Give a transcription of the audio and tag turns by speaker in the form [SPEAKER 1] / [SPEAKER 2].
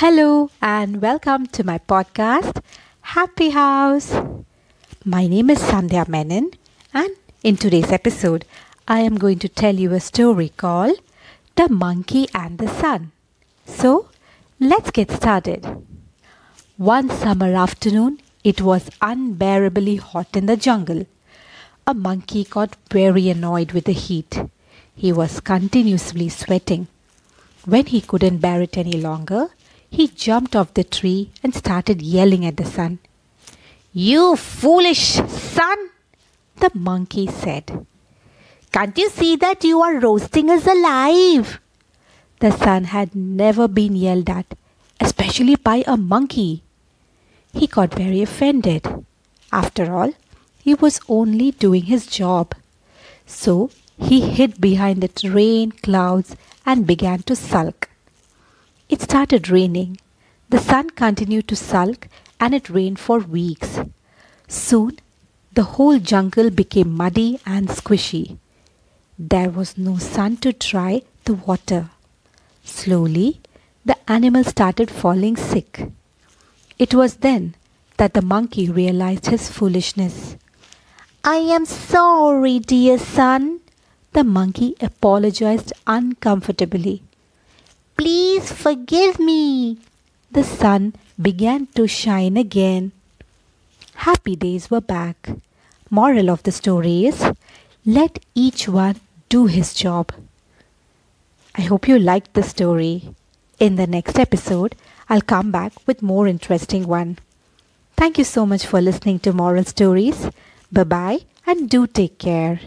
[SPEAKER 1] Hello and welcome to my podcast, Happy House. My name is Sandhya Menon, and in today's episode, I am going to tell you a story called The Monkey and the Sun. So, let's get started. One summer afternoon, it was unbearably hot in the jungle. A monkey got very annoyed with the heat. He was continuously sweating. When he couldn't bear it any longer, he jumped off the tree and started yelling at the sun. You foolish sun, the monkey said. Can't you see that you are roasting us alive? The sun had never been yelled at, especially by a monkey. He got very offended. After all, he was only doing his job. So he hid behind the rain clouds and began to sulk. It started raining. The sun continued to sulk and it rained for weeks. Soon, the whole jungle became muddy and squishy. There was no sun to dry the water. Slowly, the animals started falling sick. It was then that the monkey realized his foolishness. I am sorry, dear sun. The monkey apologized uncomfortably. Please forgive me. The sun began to shine again. Happy days were back. Moral of the story is let each one do his job. I hope you liked the story. In the next episode, I'll come back with more interesting one. Thank you so much for listening to Moral Stories. Bye bye and do take care.